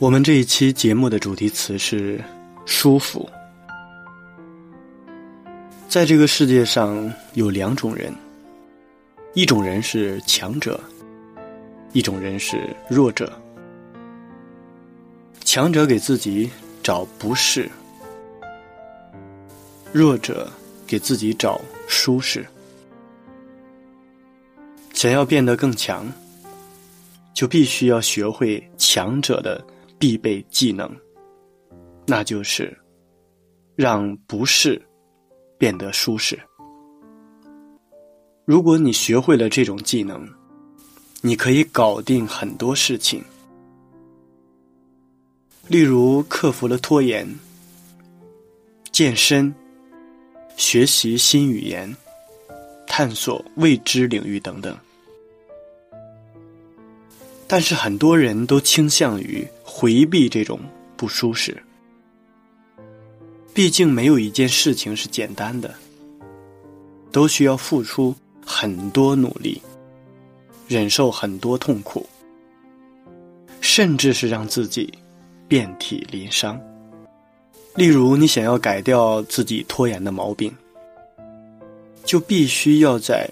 我们这一期节目的主题词是“舒服”。在这个世界上有两种人，一种人是强者，一种人是弱者。强者给自己找不适，弱者给自己找舒适。想要变得更强，就必须要学会强者的。必备技能，那就是让不适变得舒适。如果你学会了这种技能，你可以搞定很多事情，例如克服了拖延、健身、学习新语言、探索未知领域等等。但是很多人都倾向于回避这种不舒适，毕竟没有一件事情是简单的，都需要付出很多努力，忍受很多痛苦，甚至是让自己遍体鳞伤。例如，你想要改掉自己拖延的毛病，就必须要在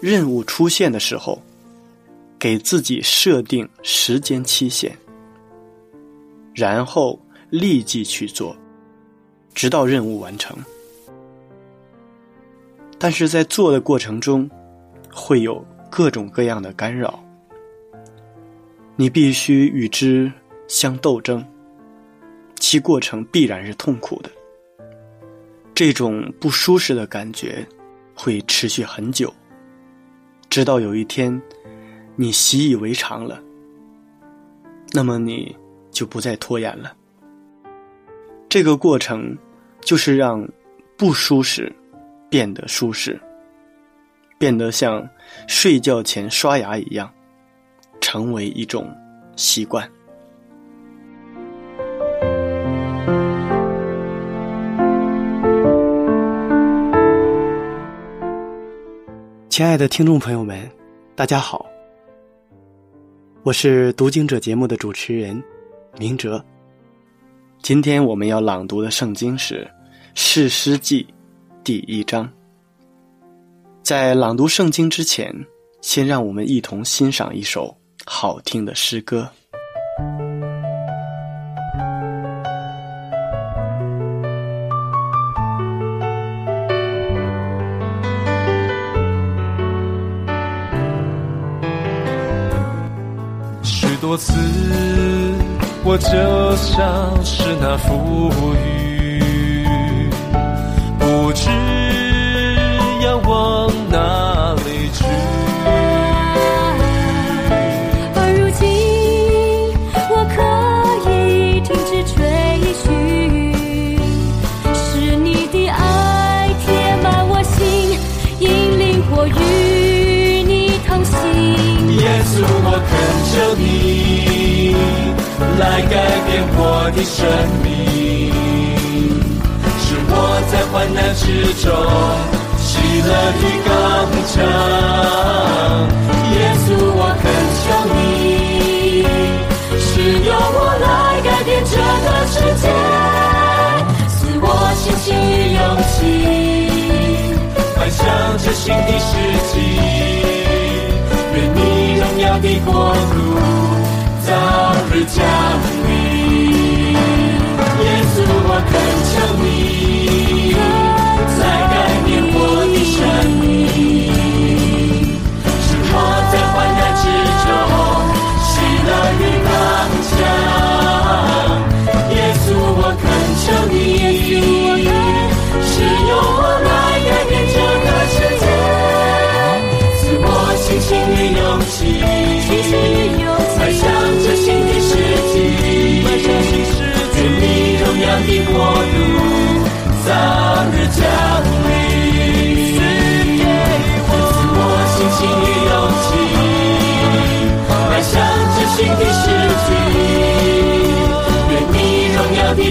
任务出现的时候。给自己设定时间期限，然后立即去做，直到任务完成。但是在做的过程中，会有各种各样的干扰，你必须与之相斗争，其过程必然是痛苦的。这种不舒适的感觉会持续很久，直到有一天。你习以为常了，那么你就不再拖延了。这个过程就是让不舒适变得舒适，变得像睡觉前刷牙一样，成为一种习惯。亲爱的听众朋友们，大家好。我是读经者节目的主持人明哲。今天我们要朗读的圣经是《世师记》第一章。在朗读圣经之前，先让我们一同欣赏一首好听的诗歌。次，我就像是那浮云，来改变我的生命，使我在患难之中喜乐的刚强。耶稣，我恳求你，使用我来改变这个世界，赐我信心与勇气，迈向这新的世纪。愿你荣耀的国度早日降临。耶稣，我恳求你，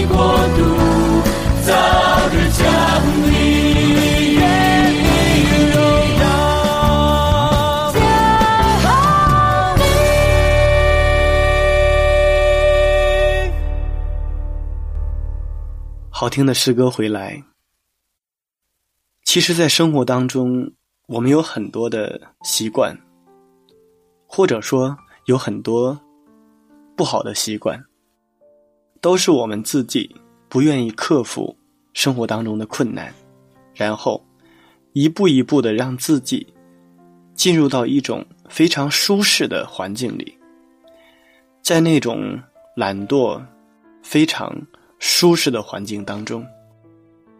国度早日降临。荣耀降临。好听的诗歌回来。其实，在生活当中，我们有很多的习惯，或者说有很多不好的习惯，都是我们自己不愿意克服生活当中的困难，然后一步一步的让自己进入到一种非常舒适的环境里，在那种懒惰、非常舒适的环境当中，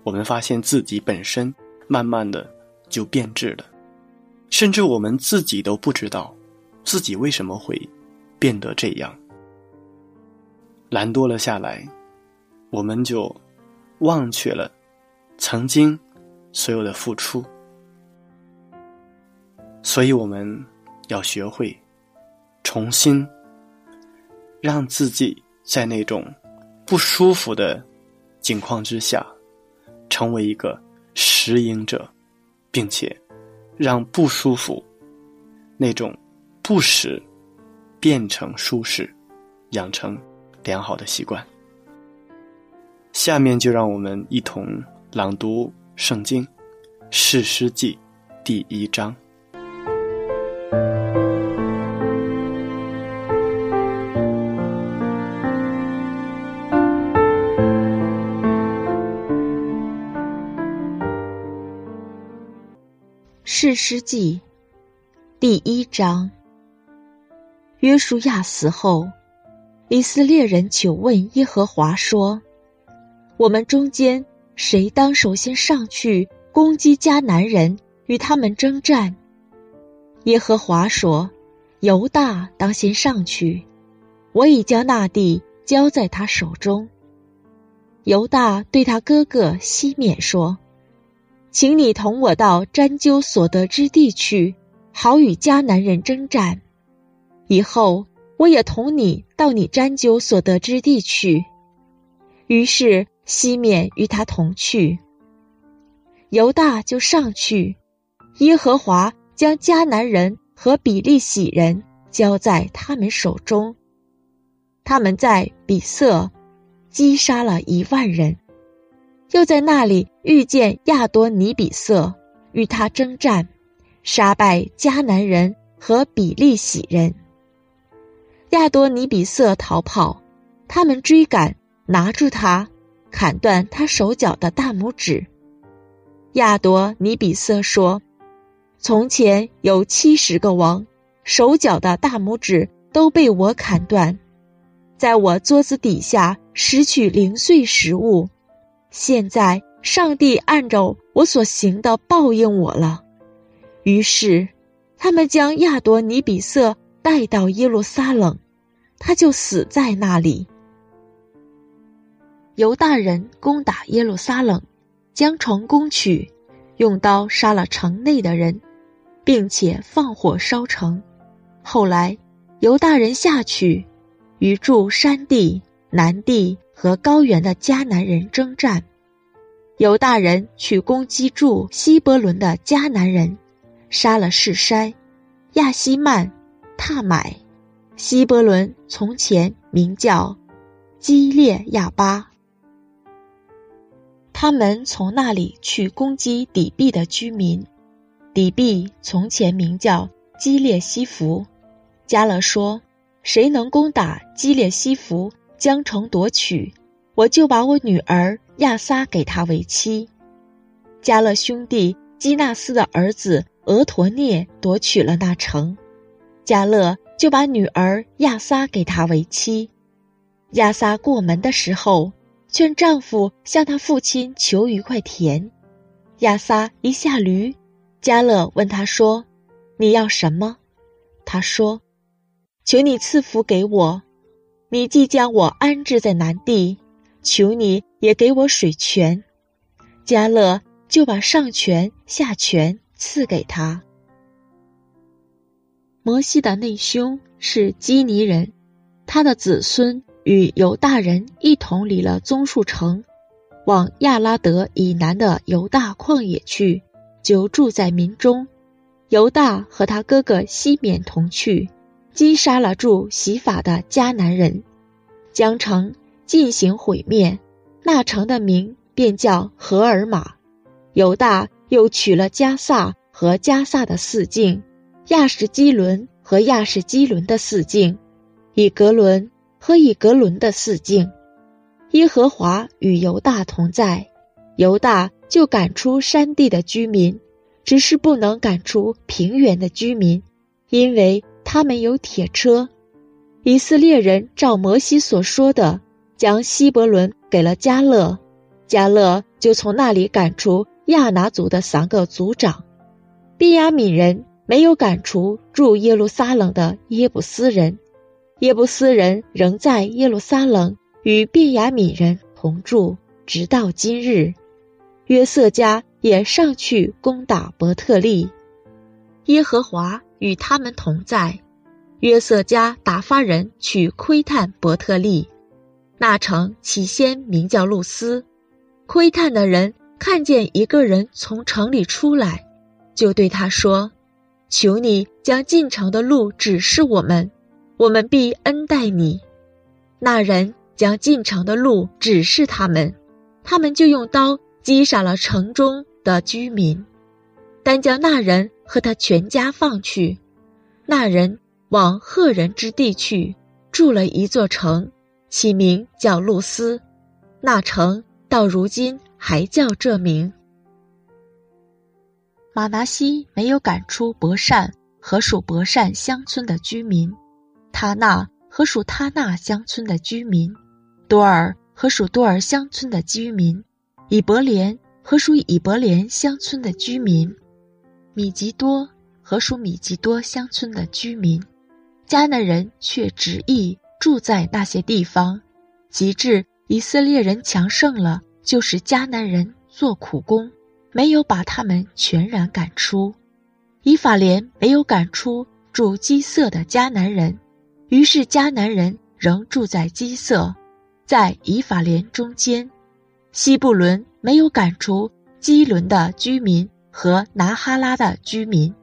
我们发现自己本身慢慢的就变质了，甚至我们自己都不知道自己为什么会变得这样。懒惰了下来，我们就忘却了曾经所有的付出，所以我们要学会重新让自己在那种不舒服的境况之下，成为一个适应者，并且让不舒服那种不适变成舒适，养成良好的习惯。下面就让我们一同朗读圣经《士师记》第一章。士师记第一章。约书亚死后，以色列人求问耶和华说：“我们中间谁当首先上去攻击迦南人，与他们征战？”耶和华说：“犹大当先上去，我已将那地交在他手中。”犹大对他哥哥西缅说。请你同我到詹鸠所得之地去，好与迦南人征战。以后我也同你到你詹鸠所得之地去。于是西面与他同去。犹大就上去，耶和华将迦南人和比利洗人交在他们手中。他们在比色击杀了一万人。又在那里遇见亚多尼比色，与他征战，杀败迦南人和比利洗人。亚多尼比色逃跑，他们追赶，拿住他，砍断他手脚的大拇指。亚多尼比色说：“从前有七十个王，手脚的大拇指都被我砍断，在我桌子底下拾取零碎食物。”现在，上帝按照我所行的报应我了。于是，他们将亚多尼比色带到耶路撒冷，他就死在那里。犹大人攻打耶路撒冷，将城攻取，用刀杀了城内的人，并且放火烧城。后来，犹大人下去，与住山地、南地。和高原的迦南人征战，犹大人去攻击住希伯伦的迦南人，杀了士筛、亚希曼、踏买。希伯伦从前名叫基列亚巴。他们从那里去攻击底壁的居民，底壁从前名叫基列西弗。加勒说：“谁能攻打基列西弗，将城夺取，我就把我女儿亚撒给他为妻。”加勒兄弟基纳斯的儿子俄陀涅夺取了那城，加勒就把女儿亚撒给他为妻。亚撒过门的时候，劝丈夫向他父亲求一块田。亚撒一下驴，加勒问他说：“你要什么？”他说。求你赐福给我，你既将我安置在南地，求你也给我水泉。加勒就把上泉下泉赐给他。摩西的内兄是基尼人，他的子孙与犹大人一同离了棕树城，往亚拉德以南的犹大旷野去，就住在民中。犹大和他哥哥西缅同去。击杀了住洗法的迦南人，将城进行毁灭。那城的名便叫荷尔玛。犹大又取了加萨和加萨的四境，亚什基伦和亚什基伦的四境，以格伦和以格伦的四境。耶和华与犹大同在，犹大就赶出山地的居民，只是不能赶出平原的居民，因为。他们有铁车，以色列人照摩西所说的，将希伯伦给了加勒，加勒就从那里赶出亚拿族的三个族长。毕亚敏人没有赶出住耶路撒冷的耶布斯人，耶布斯人仍在耶路撒冷与便雅悯人同住，直到今日。约瑟家也上去攻打伯特利，耶和华。与他们同在，约瑟家打发人去窥探伯特利。那城起先名叫露丝。窥探的人看见一个人从城里出来，就对他说：“求你将进城的路指示我们，我们必恩待你。”那人将进城的路指示他们，他们就用刀击杀了城中的居民，但将那人。和他全家放去，那人往赫人之地去，筑了一座城，起名叫露丝。那城到如今还叫这名。马拿西没有赶出伯善和属伯善乡村的居民，他那和属他那乡村的居民，多尔和属多尔乡村的居民，以伯莲和属以伯莲乡村的居民。米吉多和属米吉多乡村的居民，迦南人却执意住在那些地方，及至以色列人强盛了，就是迦南人做苦工，没有把他们全然赶出。以法莲没有赶出住基色的迦南人，于是迦南人仍住在基色，在以法莲中间。西布伦没有赶出基伦的居民。和拿哈拉的居民，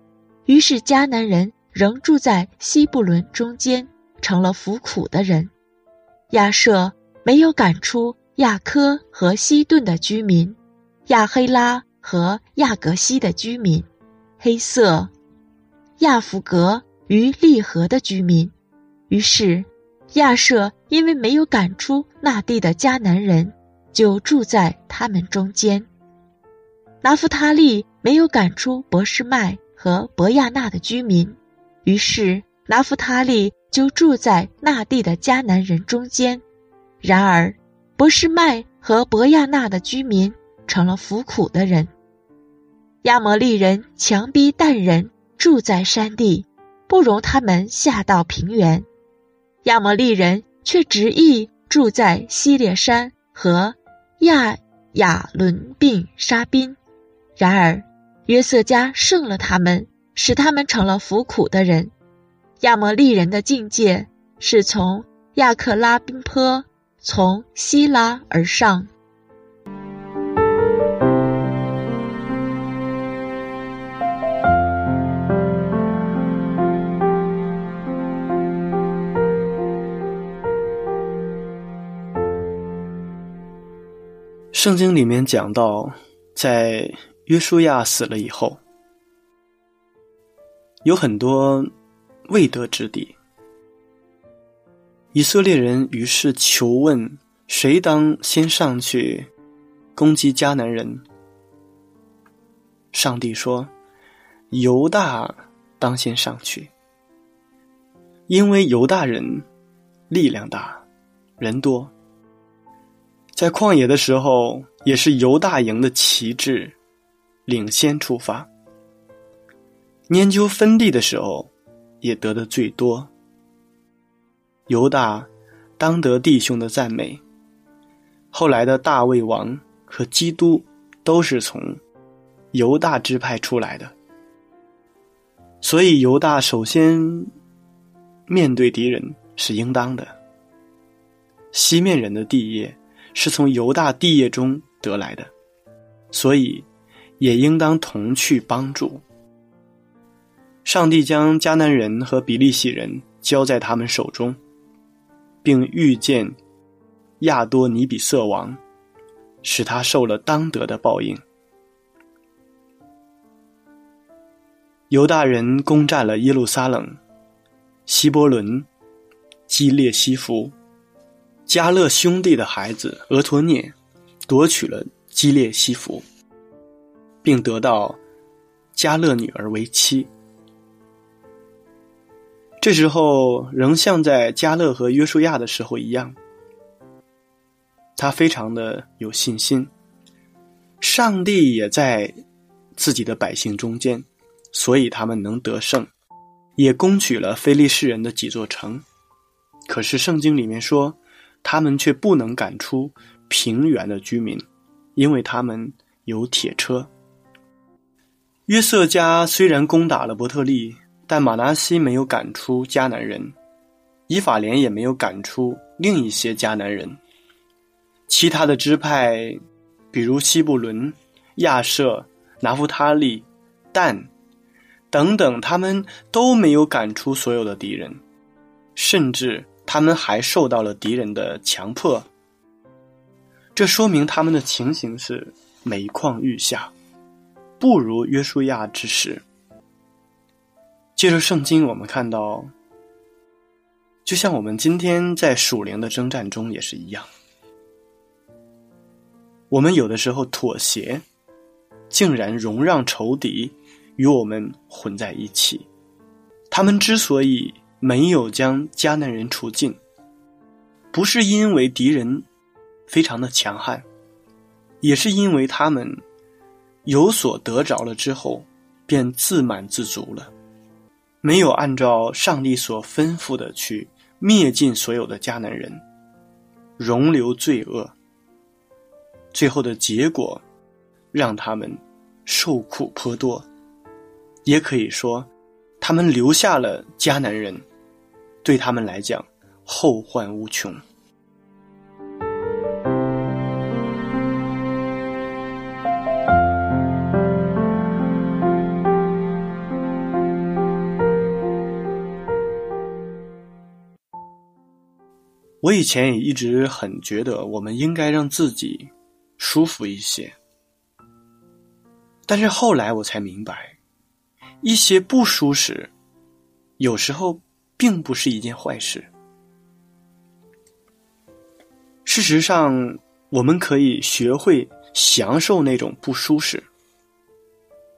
于是迦南人仍住在西布伦中间，成了服苦的人。亚舍没有赶出亚科和西顿的居民，亚黑拉和亚格西的居民，黑色亚弗格与利河的居民。于是亚舍因为没有赶出那地的迦南人，就住在他们中间。拿夫他利没有赶出博士麦和博亚纳的居民，于是拿夫他利就住在那地的迦南人中间。然而，博士麦和博亚纳的居民成了服苦的人。亚摩利人强逼但人住在山地，不容他们下到平原。亚摩利人却执意住在西列山和亚亚伦并沙宾。然而，约瑟家胜了他们，使他们成了服苦的人。亚摩利人的境界是从亚克拉宾坡，从希拉而上。圣经里面讲到，在。约书亚死了以后，有很多未得之地。以色列人于是求问：谁当先上去攻击迦南人？上帝说：“犹大当先上去，因为犹大人力量大，人多。在旷野的时候，也是犹大营的旗帜领先出发。研究分地的时候，也得的最多。犹大当得弟兄的赞美。后来的大卫王和基督都是从。”犹大支派出来的，所以犹大首先面对敌人是应当的。西面人的地业是从犹大地业中得来的，所以也应当同去帮助。上帝将迦南人和比利洗人交在他们手中，并遇见亚多尼比色王，使他受了当得的报应。犹大人攻占了耶路撒冷、希伯伦、基列西弗，加勒兄弟的孩子俄托涅夺取了基列西弗，并得到加勒女儿为妻。这时候仍像在加勒和约书亚的时候一样，他非常的有信心，上帝也在自己的百姓中间。所以他们能得胜，也攻取了非利士人的几座城。可是圣经里面说，他们却不能赶出平原的居民，因为他们有铁车。约瑟家虽然攻打了伯特利，但马拿西没有赶出迦南人，以法莲也没有赶出另一些迦南人。其他的支派，比如西布伦、亚舍、拿夫他利、但。等等，他们都没有赶出所有的敌人，甚至他们还受到了敌人的强迫。这说明他们的情形是每况愈下，不如约书亚之时。借着圣经，我们看到，就像我们今天在属灵的征战中也是一样，我们有的时候妥协，竟然容让仇敌。与我们混在一起，他们之所以没有将迦南人除尽，不是因为敌人非常的强悍，也是因为他们有所得着了之后，便自满自足了，没有按照上帝所吩咐的去灭尽所有的迦南人，容留罪恶，最后的结果让他们受苦颇多。也可以说，他们留下了迦南人，对他们来讲后患无穷。我以前也一直很觉得，我们应该让自己舒服一些，但是后来我才明白。一些不舒适，有时候并不是一件坏事。事实上，我们可以学会享受那种不舒适。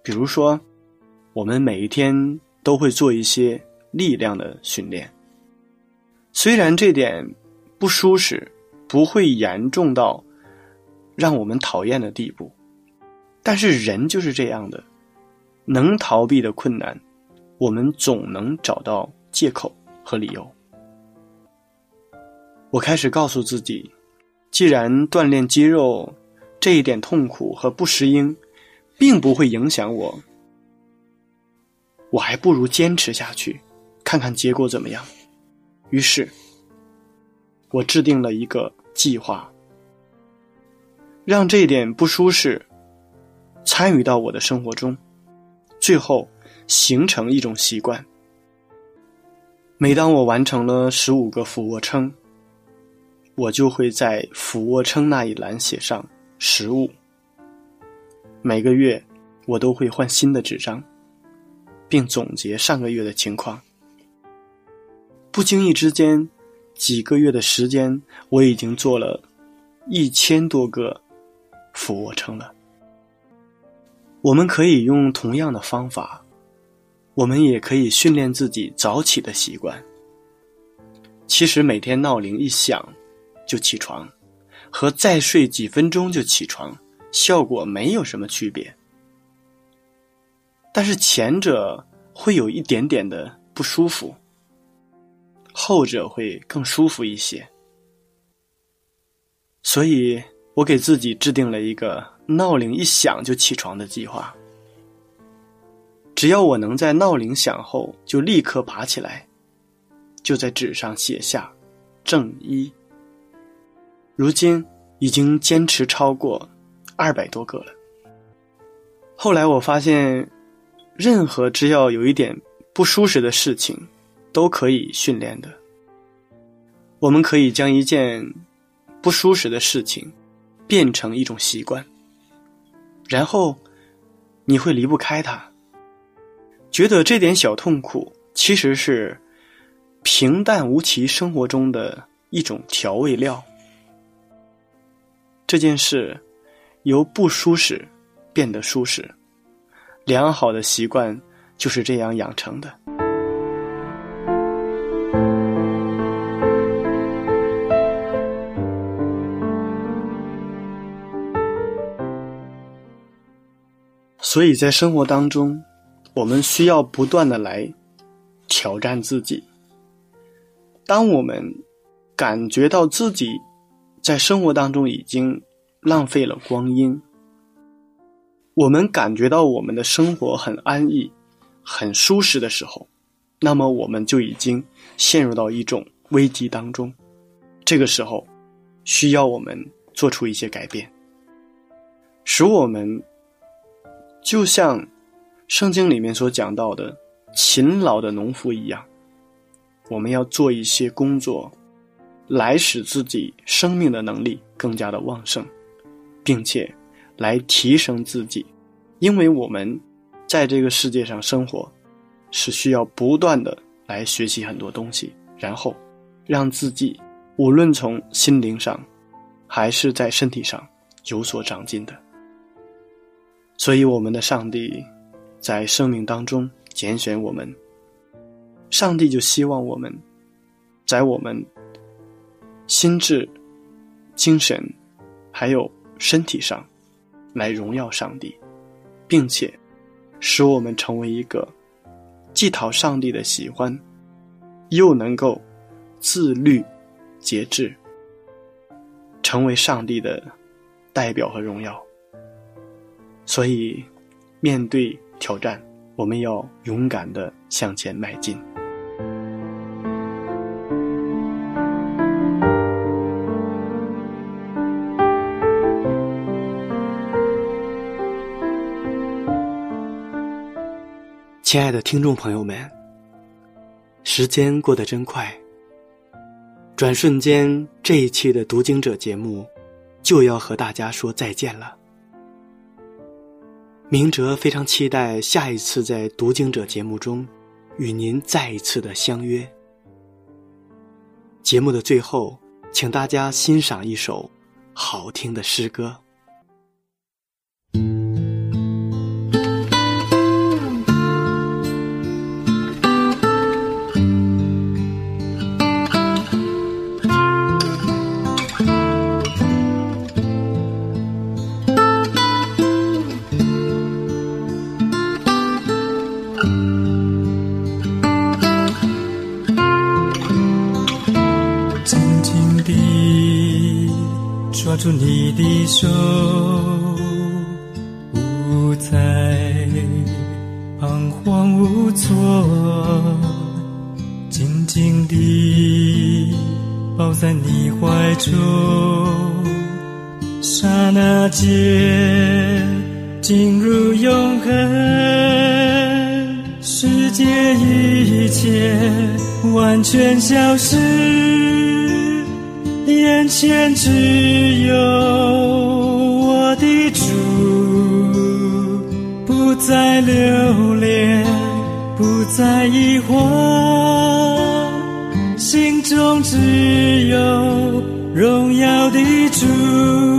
比如说，我们每一天都会做一些力量的训练。虽然这点不舒适不会严重到让我们讨厌的地步，但是人就是这样的。能逃避的困难，我们总能找到借口和理由。我开始告诉自己，既然锻炼肌肉这一点痛苦和不适应，并不会影响我，我还不如坚持下去，看看结果怎么样。于是，我制定了一个计划，让这一点不舒适参与到我的生活中。最后形成一种习惯。每当我完成了十五个俯卧撑，我就会在俯卧撑那一栏写上“十五”。每个月我都会换新的纸张，并总结上个月的情况，不经意之间，几个月的时间，我已经做了一千多个俯卧撑了。我们可以用同样的方法，我们也可以训练自己早起的习惯。其实每天闹铃一响就起床，和再睡几分钟就起床，效果没有什么区别。但是前者会有一点点的不舒服，后者会更舒服一些。所以我给自己制定了一个。闹铃一响就起床的计划，只要我能在闹铃响后就立刻爬起来，就在纸上写下“正一”。如今已经坚持超过二百多个了。后来我发现，任何只要有一点不舒适的事情，都可以训练的。我们可以将一件不舒适的事情变成一种习惯。然后，你会离不开它。觉得这点小痛苦其实是平淡无奇生活中的一种调味料。这件事由不舒适变得舒适，良好的习惯就是这样养成的。所以在生活当中，我们需要不断的来挑战自己。当我们感觉到自己在生活当中已经浪费了光阴，我们感觉到我们的生活很安逸、很舒适的时候，那么我们就已经陷入到一种危机当中。这个时候，需要我们做出一些改变，使我们。就像圣经里面所讲到的，勤劳的农夫一样，我们要做一些工作，来使自己生命的能力更加的旺盛，并且来提升自己，因为我们在这个世界上生活，是需要不断的来学习很多东西，然后让自己无论从心灵上，还是在身体上有所长进的。所以，我们的上帝在生命当中拣选我们，上帝就希望我们在我们心智、精神还有身体上来荣耀上帝，并且使我们成为一个既讨上帝的喜欢，又能够自律、节制，成为上帝的代表和荣耀。所以，面对挑战，我们要勇敢的向前迈进。亲爱的听众朋友们，时间过得真快，转瞬间，这一期的读经者节目就要和大家说再见了。明哲非常期待下一次在读经者节目中与您再一次的相约。节目的最后，请大家欣赏一首好听的诗歌。住你的手，不再彷徨无措，静静地抱在你怀中，刹那间进入永恒，世界一切完全消失。前只有我的主，不再留恋，不再疑惑，心中只有荣耀的主。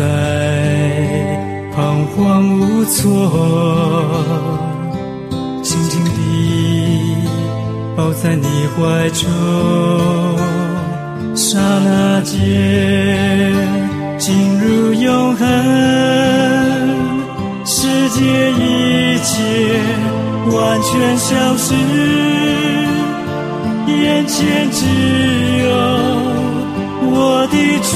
在彷徨无措，紧紧地抱在你怀中，刹那间进入永恒，世界一切完全消失。眼前只有我的主，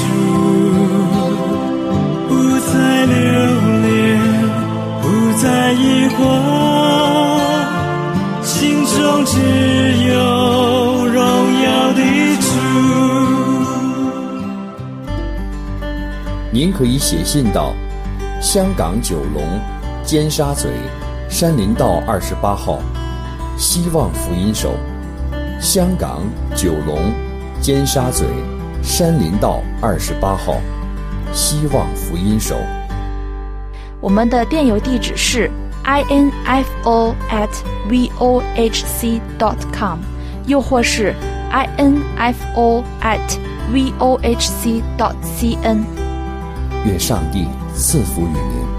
您可以写信到香港九龙尖沙咀山林道二十八号，希望福音手。香港九龙尖沙咀山林道二十八号，希望福音手。我们的电邮地址是 i n f o at v o h c dot com，又或是 i n f o at v o h c dot c n。愿上帝赐福于您。